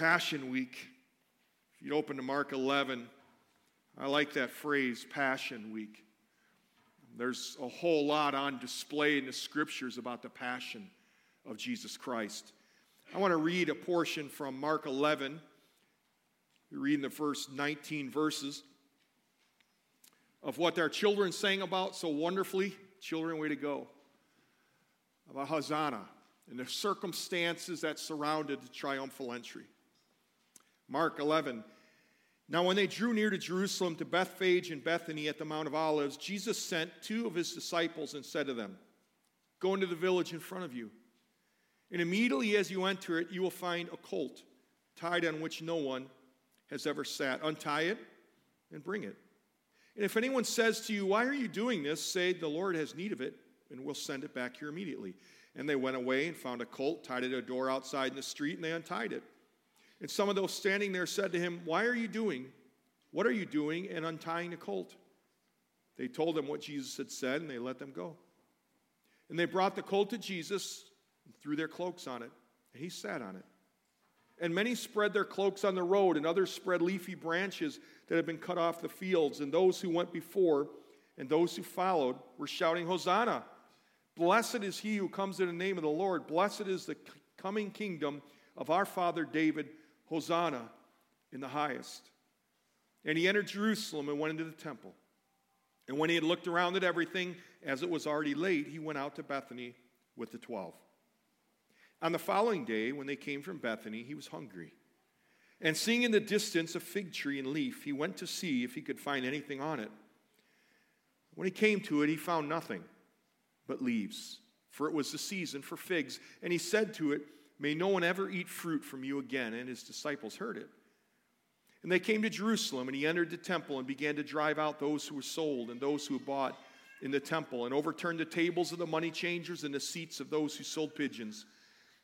Passion Week. If you'd open to Mark 11, I like that phrase, Passion Week. There's a whole lot on display in the scriptures about the passion of Jesus Christ. I want to read a portion from Mark 11. We're reading the first 19 verses of what our children sang about so wonderfully. Children, way to go. About Hosanna and the circumstances that surrounded the triumphal entry. Mark 11. Now, when they drew near to Jerusalem, to Bethphage and Bethany at the Mount of Olives, Jesus sent two of his disciples and said to them, Go into the village in front of you. And immediately as you enter it, you will find a colt tied on which no one has ever sat. Untie it and bring it. And if anyone says to you, Why are you doing this? say, The Lord has need of it, and we'll send it back here immediately. And they went away and found a colt tied at a door outside in the street, and they untied it. And some of those standing there said to him, Why are you doing? What are you doing and untying the colt? They told them what Jesus had said, and they let them go. And they brought the colt to Jesus and threw their cloaks on it, and he sat on it. And many spread their cloaks on the road, and others spread leafy branches that had been cut off the fields. And those who went before and those who followed were shouting, Hosanna! Blessed is he who comes in the name of the Lord. Blessed is the coming kingdom of our father David. Hosanna in the highest. And he entered Jerusalem and went into the temple. And when he had looked around at everything, as it was already late, he went out to Bethany with the twelve. On the following day, when they came from Bethany, he was hungry. And seeing in the distance a fig tree and leaf, he went to see if he could find anything on it. When he came to it, he found nothing but leaves, for it was the season for figs. And he said to it, May no one ever eat fruit from you again. And his disciples heard it. And they came to Jerusalem, and he entered the temple and began to drive out those who were sold and those who bought in the temple, and overturned the tables of the money changers and the seats of those who sold pigeons.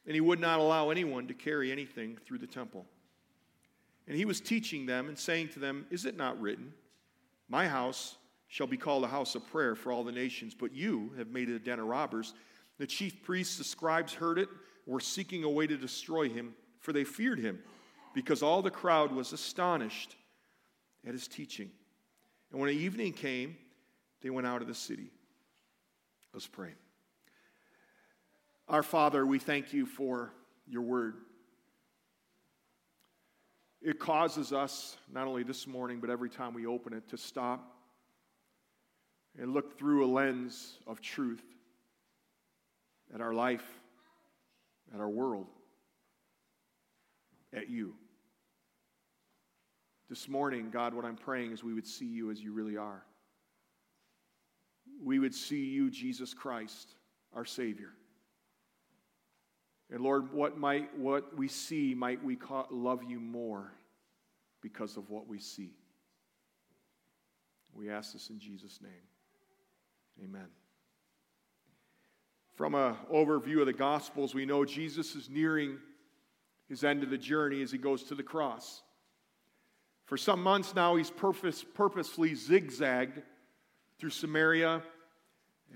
And he would not allow anyone to carry anything through the temple. And he was teaching them and saying to them, Is it not written, My house shall be called a house of prayer for all the nations, but you have made it a den of robbers? The chief priests, the scribes heard it were seeking a way to destroy him, for they feared him, because all the crowd was astonished at his teaching. And when evening came, they went out of the city. Let's pray. Our Father, we thank you for your word. It causes us, not only this morning, but every time we open it, to stop and look through a lens of truth at our life at our world, at you. This morning, God, what I'm praying is we would see you as you really are. We would see you, Jesus Christ, our Savior. And Lord, what might what we see might we love you more because of what we see. We ask this in Jesus' name. Amen. From an overview of the Gospels, we know Jesus is nearing his end of the journey as he goes to the cross. For some months now, he's purpose, purposefully zigzagged through Samaria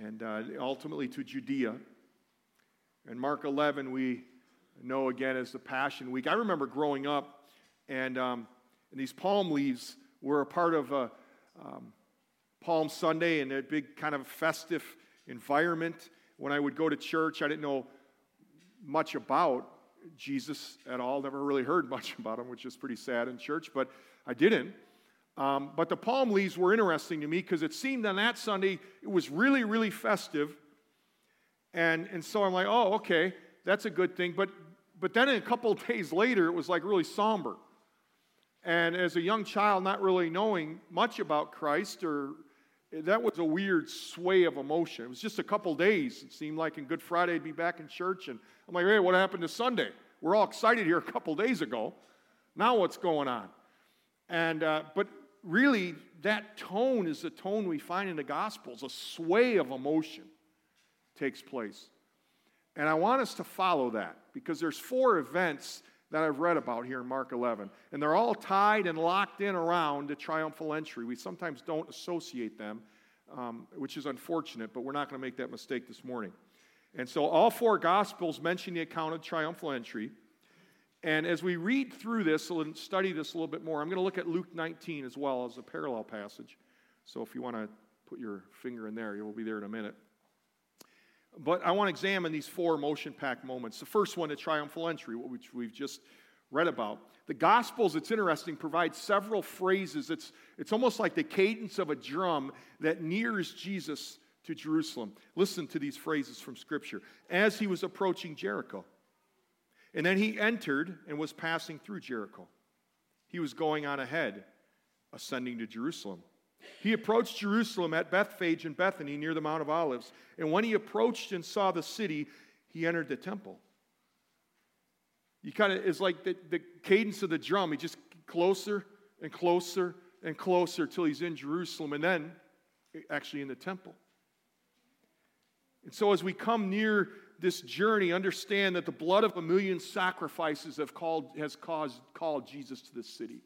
and uh, ultimately to Judea. And Mark 11, we know again as the Passion Week. I remember growing up, and, um, and these palm leaves were a part of a um, Palm Sunday and a big kind of festive environment when I would go to church, I didn't know much about Jesus at all. Never really heard much about him, which is pretty sad in church, but I didn't. Um, but the palm leaves were interesting to me because it seemed on that Sunday it was really, really festive. And, and so I'm like, oh, okay, that's a good thing. But, but then a couple of days later, it was like really somber. And as a young child, not really knowing much about Christ or that was a weird sway of emotion. It was just a couple days. It seemed like in Good Friday I'd be back in church, and I'm like, hey, what happened to Sunday? We're all excited here a couple days ago. Now what's going on? And uh, but really, that tone is the tone we find in the Gospels. A sway of emotion takes place, and I want us to follow that because there's four events that I've read about here in Mark 11. And they're all tied and locked in around the triumphal entry. We sometimes don't associate them, um, which is unfortunate, but we're not going to make that mistake this morning. And so all four Gospels mention the account of triumphal entry. And as we read through this and study this a little bit more, I'm going to look at Luke 19 as well as a parallel passage. So if you want to put your finger in there, you'll be there in a minute. But I want to examine these four motion packed moments. The first one, the triumphal entry, which we've just read about. The Gospels, it's interesting, provide several phrases. It's, it's almost like the cadence of a drum that nears Jesus to Jerusalem. Listen to these phrases from Scripture. As he was approaching Jericho, and then he entered and was passing through Jericho. He was going on ahead, ascending to Jerusalem. He approached Jerusalem at Bethphage and Bethany near the Mount of Olives. And when he approached and saw the city, he entered the temple. You kind of, it's like the, the cadence of the drum. He just closer and closer and closer till he's in Jerusalem and then actually in the temple. And so as we come near this journey, understand that the blood of a million sacrifices have called, has caused, called Jesus to this city.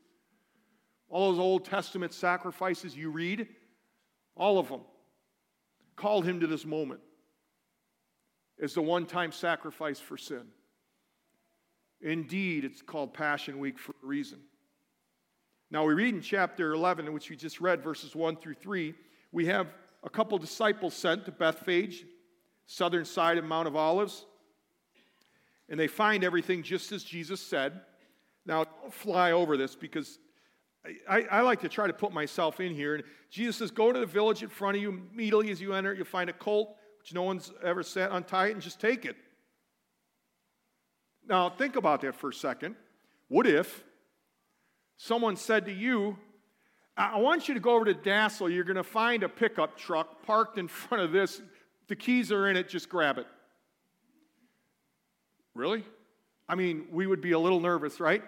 All those Old Testament sacrifices you read, all of them called him to this moment as the one time sacrifice for sin. Indeed, it's called Passion Week for a reason. Now, we read in chapter 11, which we just read, verses 1 through 3, we have a couple disciples sent to Bethphage, southern side of Mount of Olives, and they find everything just as Jesus said. Now, don't fly over this because I, I, like to try to put myself in here. And Jesus says, Go to the village in front of you. Immediately as you enter, you'll find a colt, which no one's ever sat, untie it, and just take it. Now, think about that for a second. What if someone said to you, I want you to go over to Dassel. You're going to find a pickup truck parked in front of this. The keys are in it, just grab it. Really? I mean, we would be a little nervous, right?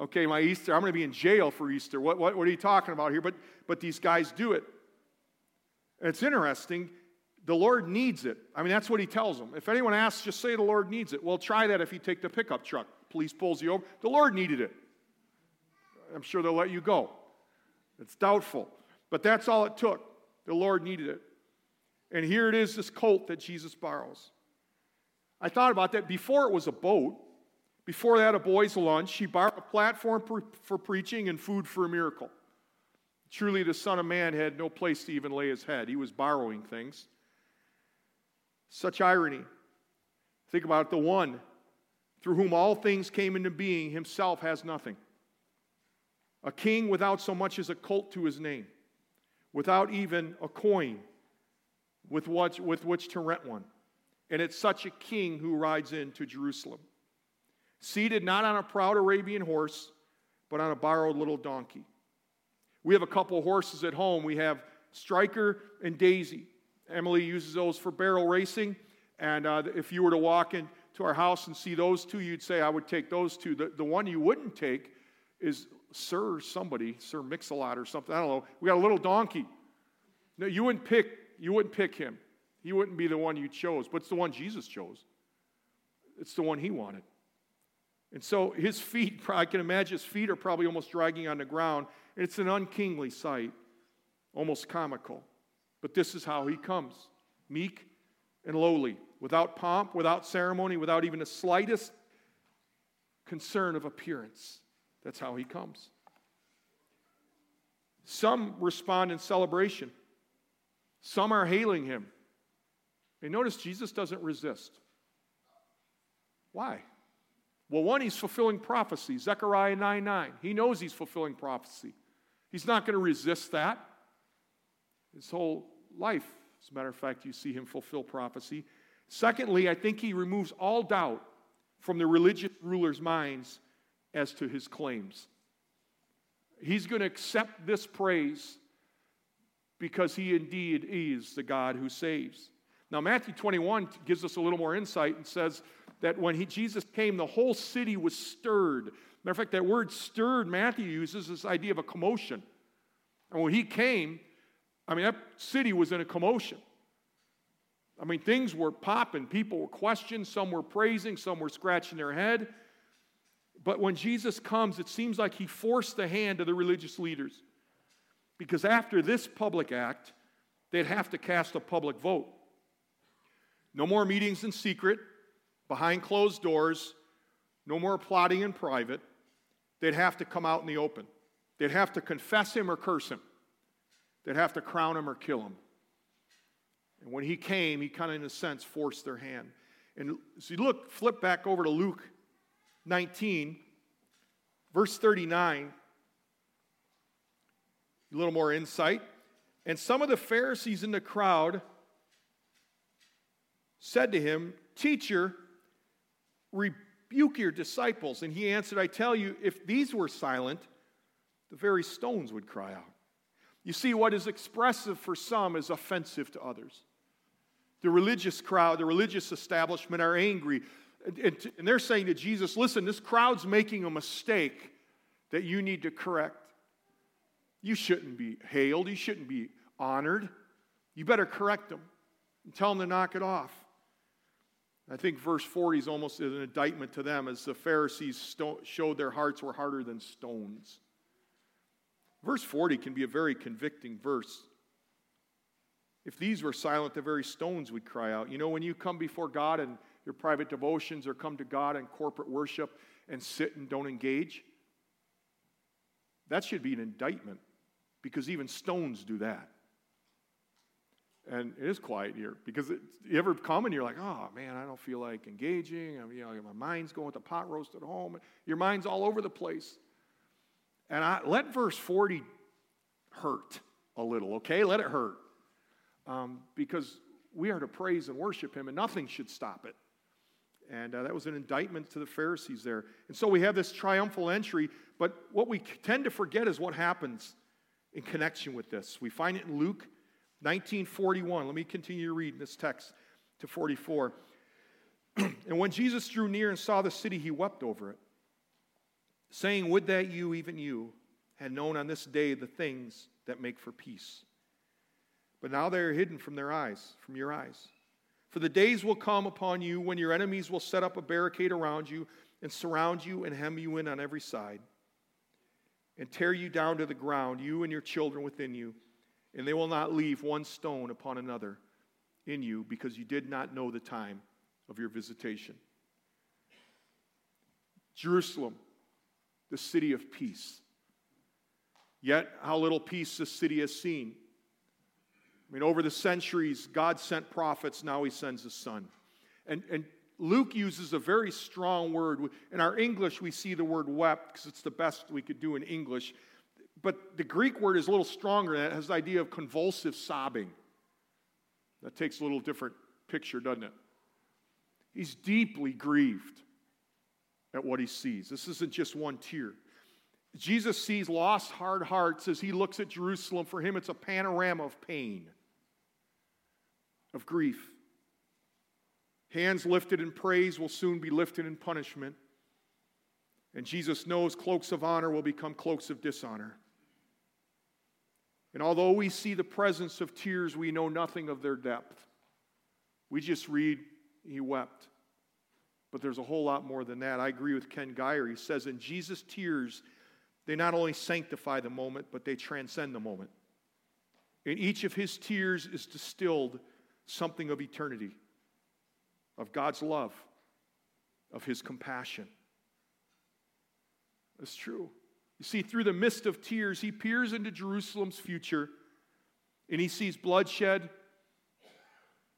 Okay, my Easter, I'm going to be in jail for Easter. What, what, what are you talking about here? But, but these guys do it. It's interesting. The Lord needs it. I mean, that's what he tells them. If anyone asks, just say the Lord needs it. Well, try that if you take the pickup truck. Police pulls you over. The Lord needed it. I'm sure they'll let you go. It's doubtful. But that's all it took. The Lord needed it. And here it is, this colt that Jesus borrows. I thought about that before it was a boat. Before that, a boy's lunch. He borrowed a platform for, for preaching and food for a miracle. Truly, the Son of Man had no place to even lay his head. He was borrowing things. Such irony. Think about it the one through whom all things came into being himself has nothing. A king without so much as a colt to his name, without even a coin with, what, with which to rent one. And it's such a king who rides into Jerusalem seated not on a proud Arabian horse, but on a borrowed little donkey. We have a couple horses at home. We have Striker and Daisy. Emily uses those for barrel racing. And uh, if you were to walk into our house and see those two, you'd say, I would take those two. The, the one you wouldn't take is Sir somebody, Sir Mix-a-Lot or something. I don't know. We got a little donkey. No, you wouldn't pick, you wouldn't pick him. He wouldn't be the one you chose, but it's the one Jesus chose. It's the one he wanted. And so his feet, I can imagine his feet are probably almost dragging on the ground. And it's an unkingly sight, almost comical. But this is how he comes meek and lowly, without pomp, without ceremony, without even the slightest concern of appearance. That's how he comes. Some respond in celebration, some are hailing him. And notice Jesus doesn't resist. Why? Well, one, he's fulfilling prophecy. Zechariah 9 9. He knows he's fulfilling prophecy. He's not going to resist that. His whole life, as a matter of fact, you see him fulfill prophecy. Secondly, I think he removes all doubt from the religious rulers' minds as to his claims. He's going to accept this praise because he indeed is the God who saves. Now, Matthew 21 gives us a little more insight and says, that when he, Jesus came, the whole city was stirred. Matter of fact, that word stirred, Matthew uses this idea of a commotion. And when he came, I mean, that city was in a commotion. I mean, things were popping. People were questioning. Some were praising. Some were scratching their head. But when Jesus comes, it seems like he forced the hand of the religious leaders. Because after this public act, they'd have to cast a public vote. No more meetings in secret behind closed doors, No more plotting in private. They'd have to come out in the open. They'd have to confess him or curse him. They'd have to crown him or kill him. And when he came, he kind of, in a sense, forced their hand. And so you look, flip back over to Luke 19, verse 39. A little more insight. And some of the Pharisees in the crowd said to him, Teacher, rebuke your disciples. And he answered, I tell you, if these were silent, the very stones would cry out. You see, what is expressive for some is offensive to others. The religious crowd, the religious establishment are angry. And, they're saying to Jesus, listen, this crowd's making a mistake that you need to correct. You shouldn't be hailed. You shouldn't be honored. You better correct them and tell them to knock it off. I think verse 40 is almost an indictment to them as the Pharisees sto- showed their hearts were harder than stones. Verse 40 can be a very convicting verse. If these were silent, the very stones would cry out. You know, when you come before God and your private devotions or come to God in corporate worship and sit and don't engage, that should be an indictment because even stones do that. And it is quiet here because it, you ever come and you're like, oh man, I don't feel like engaging. I'm, you know, my mind's going the pot roast at home. Your mind's all over the place. And I, let verse 40 hurt a little, okay? Let it hurt. Um, because we are to praise and worship him, and nothing should stop it. And uh, that was an indictment to the Pharisees there. And so we have this triumphal entry, but what we tend to forget is what happens in connection with this. We find it in Luke 1941. Let me continue to read this text to 44. and when Jesus drew near and saw the city, he wept over it, saying, Would that you, even you, had known on this day the things that make for peace. But now they are hidden from their eyes, from your eyes. For the days will come upon you when your enemies will set up a barricade around you and surround you and hem you in on every side and tear you down to the ground, you and your children within you and they will not leave one stone upon another in you because you did not know the time of your visitation. Jerusalem, the city of peace. Yet, how little peace this city has seen. I mean, over the centuries, God sent prophets, now He sends His Son. And, and Luke uses a very strong word. In our English, we see the word wept because it's the best we could do in English. But the Greek word is a little stronger. It has the idea of convulsive sobbing. That takes a little different picture, doesn't it? He's deeply grieved at what he sees. This isn't just one tear. Jesus sees lost, hard hearts as he looks at Jerusalem. For him, it's a panorama of pain, of grief. Hands lifted in praise will soon be lifted in punishment. And Jesus knows cloaks of honor will become cloaks of dishonor. And although we see the presence of tears, we know nothing of their depth. We just read, he wept. But there's a whole lot more than that. I agree with Ken Gire. He says, in Jesus' tears, they not only sanctify the moment, but they transcend the moment. In each of his tears is distilled something of eternity, of God's love, of his compassion. It's true. You see, through the mist of tears, he peers into Jerusalem's future and he sees bloodshed,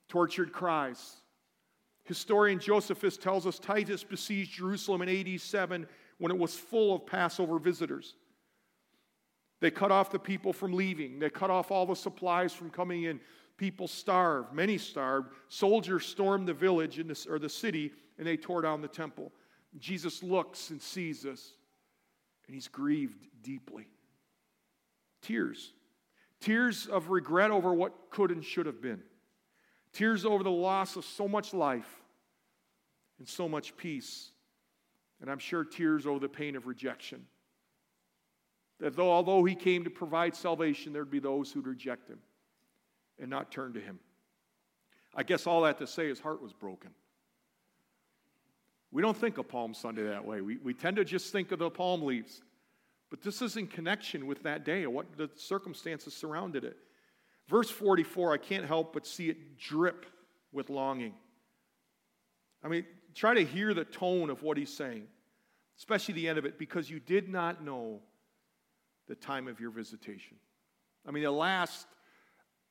tortured cries. Historian Josephus tells us Titus besieged Jerusalem in AD 7 when it was full of Passover visitors. They cut off the people from leaving, they cut off all the supplies from coming in. People starved, many starved. Soldiers stormed the village the, or the city and they tore down the temple. Jesus looks and sees this and he's grieved deeply. Tears. Tears of regret over what could and should have been. Tears over the loss of so much life and so much peace. And I'm sure tears over the pain of rejection. That though, although he came to provide salvation, there'd be those who'd reject him and not turn to him. I guess all that to say his heart was broken. We don't think of Palm Sunday that way. We, we tend to just think of the palm leaves. But this is in connection with that day and what the circumstances surrounded it. Verse 44, I can't help but see it drip with longing. I mean, try to hear the tone of what he's saying. especially the end of it, because you did not know the time of your visitation. I mean, the last,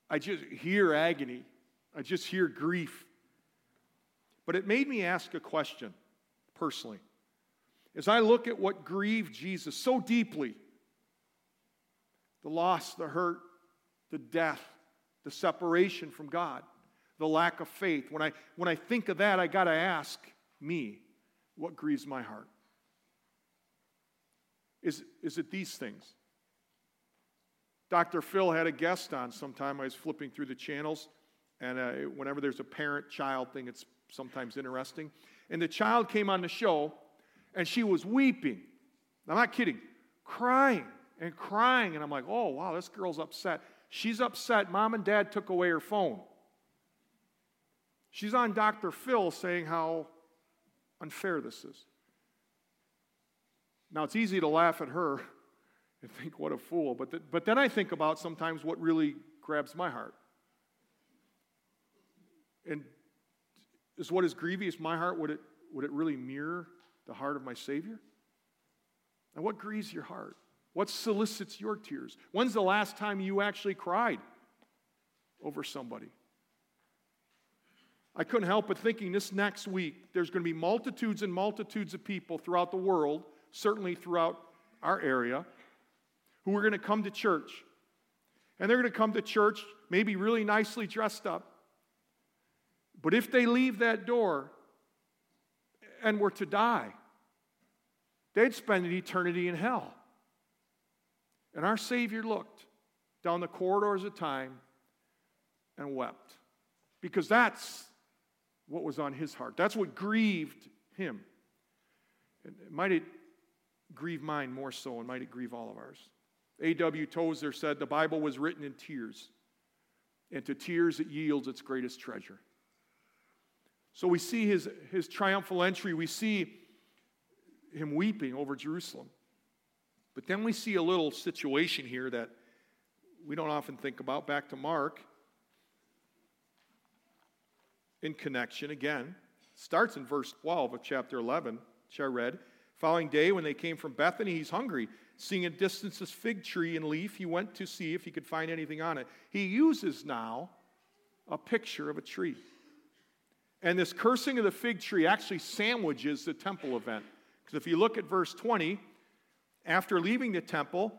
I just hear agony, I just hear grief. But it made me ask a question personally. As I look at what grieved Jesus so deeply the loss, the hurt, the death, the separation from God, the lack of faith when I, when I think of that, I got to ask me what grieves my heart. Is, is it these things? Dr. Phil had a guest on sometime. I was flipping through the channels, and uh, whenever there's a parent child thing, it's sometimes interesting. And the child came on the show, and she was weeping. I'm not kidding, crying and crying. And I'm like, oh, wow, this girl's upset. She's upset. Mom and dad took away her phone. She's on Dr. Phil saying how unfair this is. Now, it's easy to laugh at her and think, what a fool. But, the, but then I think about sometimes what really grabs my heart. And is what is grievous my heart, would it, would it really mirror the heart of my Savior? And what grieves your heart? What solicits your tears? When's the last time you actually cried over somebody? I couldn't help but thinking this next week there's going to be multitudes and multitudes of people throughout the world, certainly throughout our area, who are going to come to church. And they're going to come to church maybe really nicely dressed up. But if they leave that door and were to die, they'd spend an eternity in hell. And our Savior looked down the corridors of time and wept because that's what was on his heart. That's what grieved him. And might it grieve mine more so, and might it grieve all of ours? A.W. Tozer said the Bible was written in tears, and to tears it yields its greatest treasure. So we see his, his triumphal entry, we see him weeping over Jerusalem. But then we see a little situation here that we don't often think about. Back to Mark. In connection, again, starts in verse 12 of chapter 11, which I read. Following day, when they came from Bethany, he's hungry. Seeing a distance this fig tree and leaf, he went to see if he could find anything on it. He uses now a picture of a tree. And this cursing of the fig tree actually sandwiches the temple event. Because if you look at verse 20, after leaving the temple,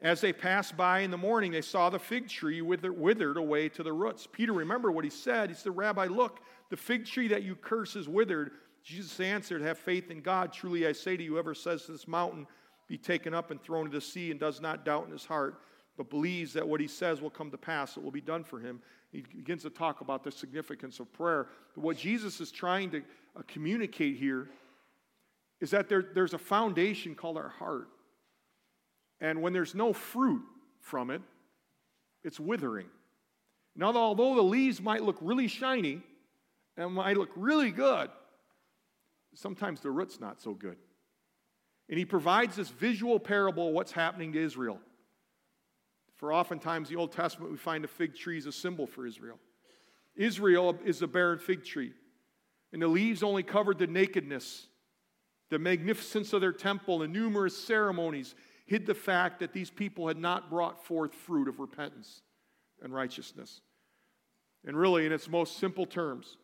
as they passed by in the morning, they saw the fig tree withered away to the roots. Peter, remember what he said. He said, Rabbi, look, the fig tree that you curse is withered. Jesus answered, Have faith in God. Truly I say to you, whoever says to this mountain, be taken up and thrown into the sea, and does not doubt in his heart, but believes that what he says will come to pass, it will be done for him. He begins to talk about the significance of prayer. But what Jesus is trying to uh, communicate here is that there, there's a foundation called our heart. And when there's no fruit from it, it's withering. Now, although the leaves might look really shiny and might look really good, sometimes the root's not so good. And he provides this visual parable of what's happening to Israel. For oftentimes, the Old Testament, we find a fig tree is a symbol for Israel. Israel is a barren fig tree, and the leaves only covered the nakedness, the magnificence of their temple, the numerous ceremonies hid the fact that these people had not brought forth fruit of repentance and righteousness. And really, in its most simple terms,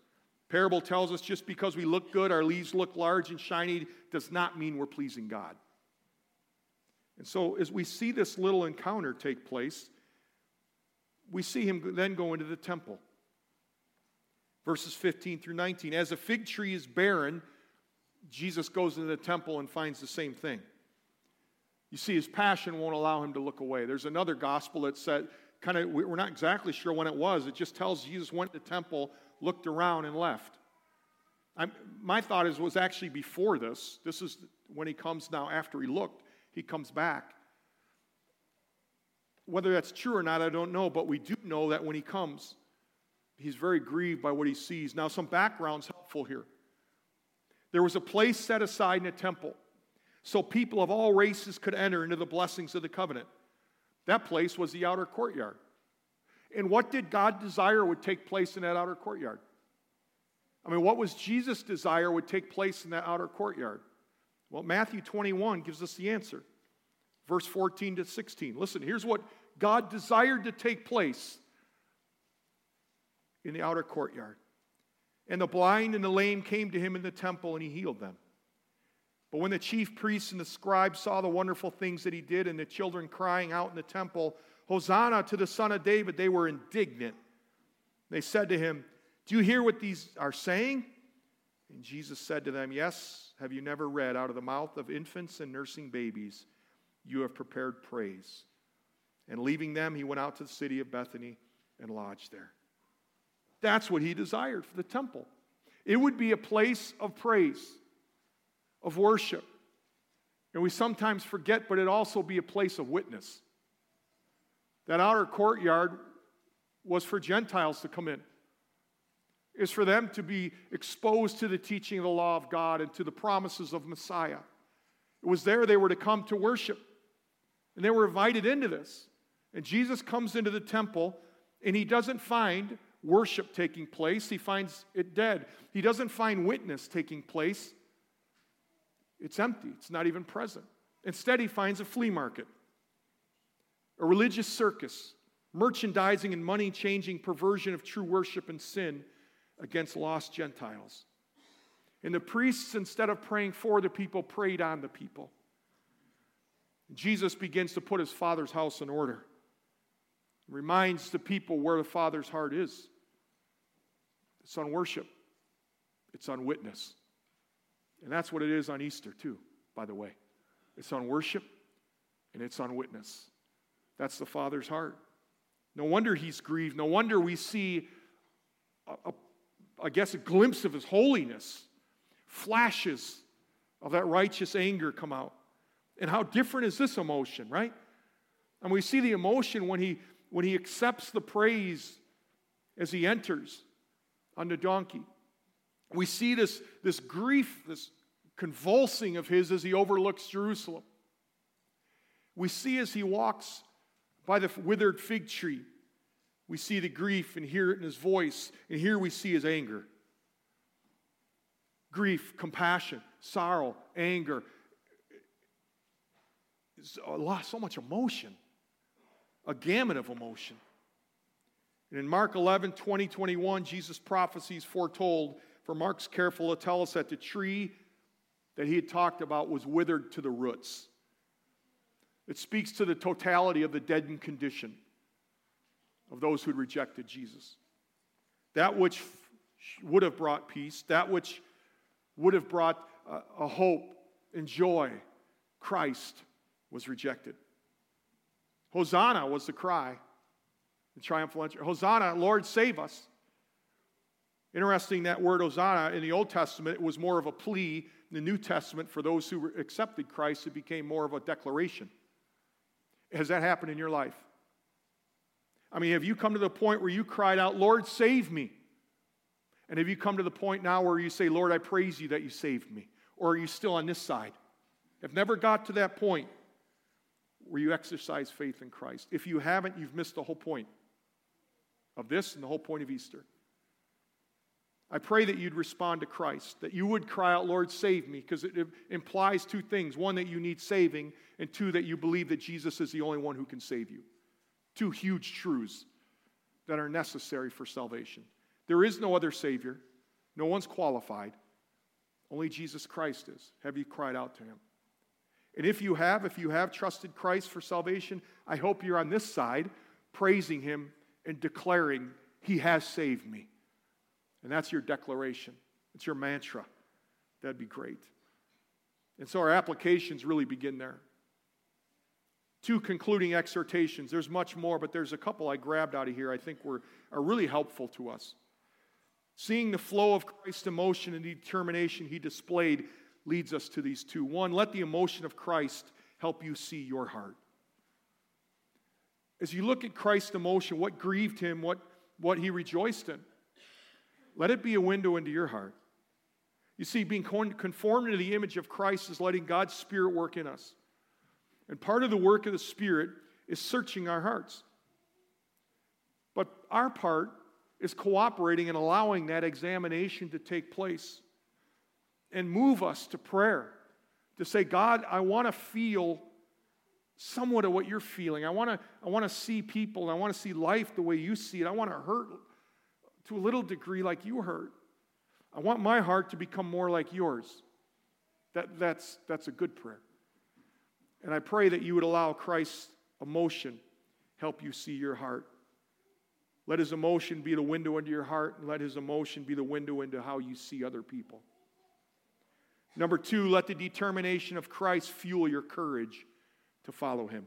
parable tells us just because we look good, our leaves look large and shiny, does not mean we're pleasing God. And so, as we see this little encounter take place, we see him then go into the temple. Verses 15 through 19. As a fig tree is barren, Jesus goes into the temple and finds the same thing. You see, his passion won't allow him to look away. There's another gospel that said, kind of, we're not exactly sure when it was. It just tells Jesus went to the temple, looked around, and left. I'm, my thought is was actually before this. This is when he comes now after he looked, he comes back. Whether that's true or not, I don't know, but we do know that when he comes, he's very grieved by what he sees. Now, some background's helpful here. There was a place set aside in a temple so people of all races could enter into the blessings of the covenant. That place was the outer courtyard. And what did God desire would take place in that outer courtyard? I mean, what was Jesus' desire would take place in that outer courtyard? Well, Matthew 21 gives us the answer. Verse 14 to 16. Listen, here's what God desired to take place in the outer courtyard. And the blind and the lame came to him in the temple, and he healed them. But when the chief priests and the scribes saw the wonderful things that he did, and the children crying out in the temple, Hosanna to the Son of David, they were indignant. They said to him, Do you hear what these are saying? And Jesus said to them, Yes, have you never read, out of the mouth of infants and nursing babies, you have prepared praise? And leaving them, he went out to the city of Bethany and lodged there. That's what he desired for the temple. It would be a place of praise, of worship. And we sometimes forget, but it also be a place of witness. That outer courtyard was for Gentiles to come in. Is for them to be exposed to the teaching of the law of God and to the promises of Messiah. It was there they were to come to worship. And they were invited into this. And Jesus comes into the temple and he doesn't find worship taking place, he finds it dead. He doesn't find witness taking place, it's empty, it's not even present. Instead, he finds a flea market, a religious circus, merchandising and money changing perversion of true worship and sin against lost Gentiles. And the priests, instead of praying for the people, preyed on the people. Jesus begins to put his father's house in order. Reminds the people where the father's heart is. It's on worship, it's on witness. And that's what it is on Easter, too, by the way. It's on worship and it's on witness. That's the Father's heart. No wonder he's grieved. No wonder we see, a, a, I guess, a glimpse of his holiness, flashes of that righteous anger come out. And how different is this emotion, right? And we see the emotion when he, when he accepts the praise as he enters on the donkey. We see this, this grief, this convulsing of his as he overlooks Jerusalem. We see as he walks by the withered fig tree, we see the grief and hear it in his voice, and here we see his anger. Grief, compassion, sorrow, anger. a lot, so much emotion, a gamut of emotion. And in Mark 11, 20, 21, Jesus' prophecies foretold, for Mark's careful to tell us that the tree that he had talked about was withered to the roots. It speaks to the totality of the deadened condition of those who rejected Jesus. That which would have brought peace, that which would have brought a, a hope and joy, Christ was rejected. Hosanna was the cry the triumphal entry. Hosanna, Lord, save us. Interesting that word Hosanna in the Old Testament it was more of a plea. In the New Testament, for those who accepted Christ, it became more of a declaration. Has that happened in your life? I mean, have you come to the point where you cried out, Lord, save me? And have you come to the point now where you say, Lord, I praise you that you saved me? Or are you still on this side? Have never got to that point where you exercise faith in Christ. If you haven't, you've missed the whole point of this and the whole point of Easter. I pray that you'd respond to Christ, that you would cry out, Lord, save me, because it implies two things. One, that you need saving, and two, that you believe that Jesus is the only one who can save you. Two huge truths that are necessary for salvation. There is no other Savior, no one's qualified. Only Jesus Christ is. Have you cried out to him? And if you have, if you have trusted Christ for salvation, I hope you're on this side praising him and declaring, He has saved me. And that's your declaration, it's your mantra. That'd be great. And so our applications really begin there. Two concluding exhortations. There's much more, but there's a couple I grabbed out of here I think were, are really helpful to us. Seeing the flow of Christ's emotion and the determination he displayed leads us to these two. One, let the emotion of Christ help you see your heart. As you look at Christ's emotion, what grieved him, what, what he rejoiced in, let it be a window into your heart. You see, being conformed to the image of Christ is letting God's Spirit work in us. And part of the work of the Spirit is searching our hearts. But our part is cooperating and allowing that examination to take place and move us to prayer to say, God, I want to feel somewhat of what you're feeling. I want to I want to see people, and I want to see life the way you see it. I want to hurt to a little degree like you hurt. I want my heart to become more like yours. That, that's, that's a good prayer. And I pray that you would allow Christ's emotion help you see your heart. Let his emotion be the window into your heart, and let his emotion be the window into how you see other people. Number two, let the determination of Christ fuel your courage to follow him.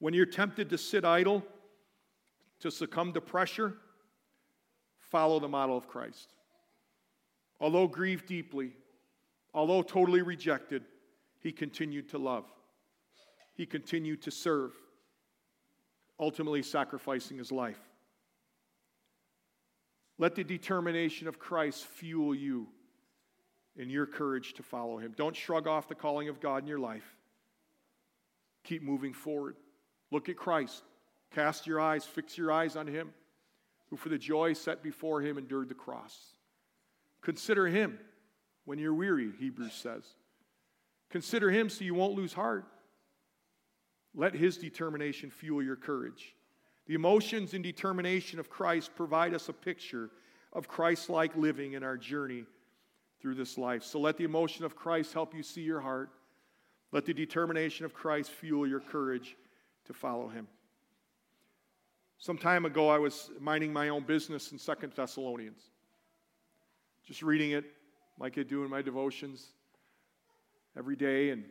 When you're tempted to sit idle, to succumb to pressure, follow the model of Christ. Although grieved deeply, although totally rejected, he continued to love. He continued to serve, ultimately sacrificing his life. Let the determination of Christ fuel you in your courage to follow him. Don't shrug off the calling of God in your life. Keep moving forward. Look at Christ. Cast your eyes, fix your eyes on him, who for the joy set before him endured the cross. Consider him when you're weary, Hebrews says. Consider him so you won't lose heart. Let his determination fuel your courage. The emotions and determination of Christ provide us a picture of Christ like living in our journey through this life. So let the emotion of Christ help you see your heart. Let the determination of Christ fuel your courage to follow him. Some time ago, I was minding my own business in Second Thessalonians, just reading it like I do in my devotions every day. And,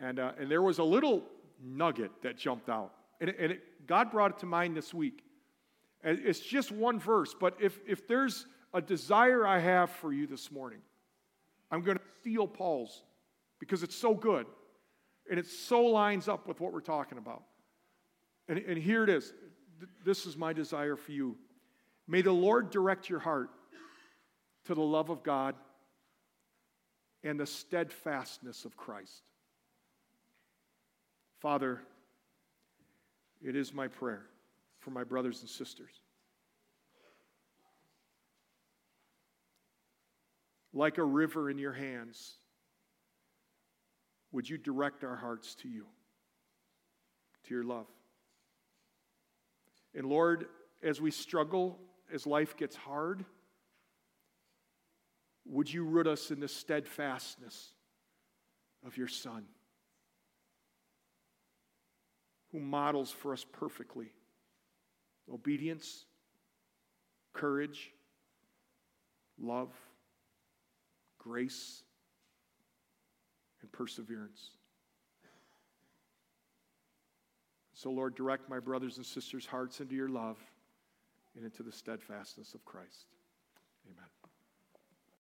and, uh, and there was a little nugget that jumped out. And, it, and it, God brought it to mind this week. And it's just one verse, but if, if there's a desire I have for you this morning, I'm going to steal Paul's because it's so good. And it so lines up with what we're talking about. And, and here it is. This is my desire for you. May the Lord direct your heart to the love of God and the steadfastness of Christ. Father, it is my prayer for my brothers and sisters. Like a river in your hands, would you direct our hearts to you, to your love? And Lord, as we struggle, as life gets hard, would you root us in the steadfastness of your Son, who models for us perfectly obedience, courage, love, grace, and perseverance. So, Lord, direct my brothers and sisters' hearts into your love and into the steadfastness of Christ. Amen.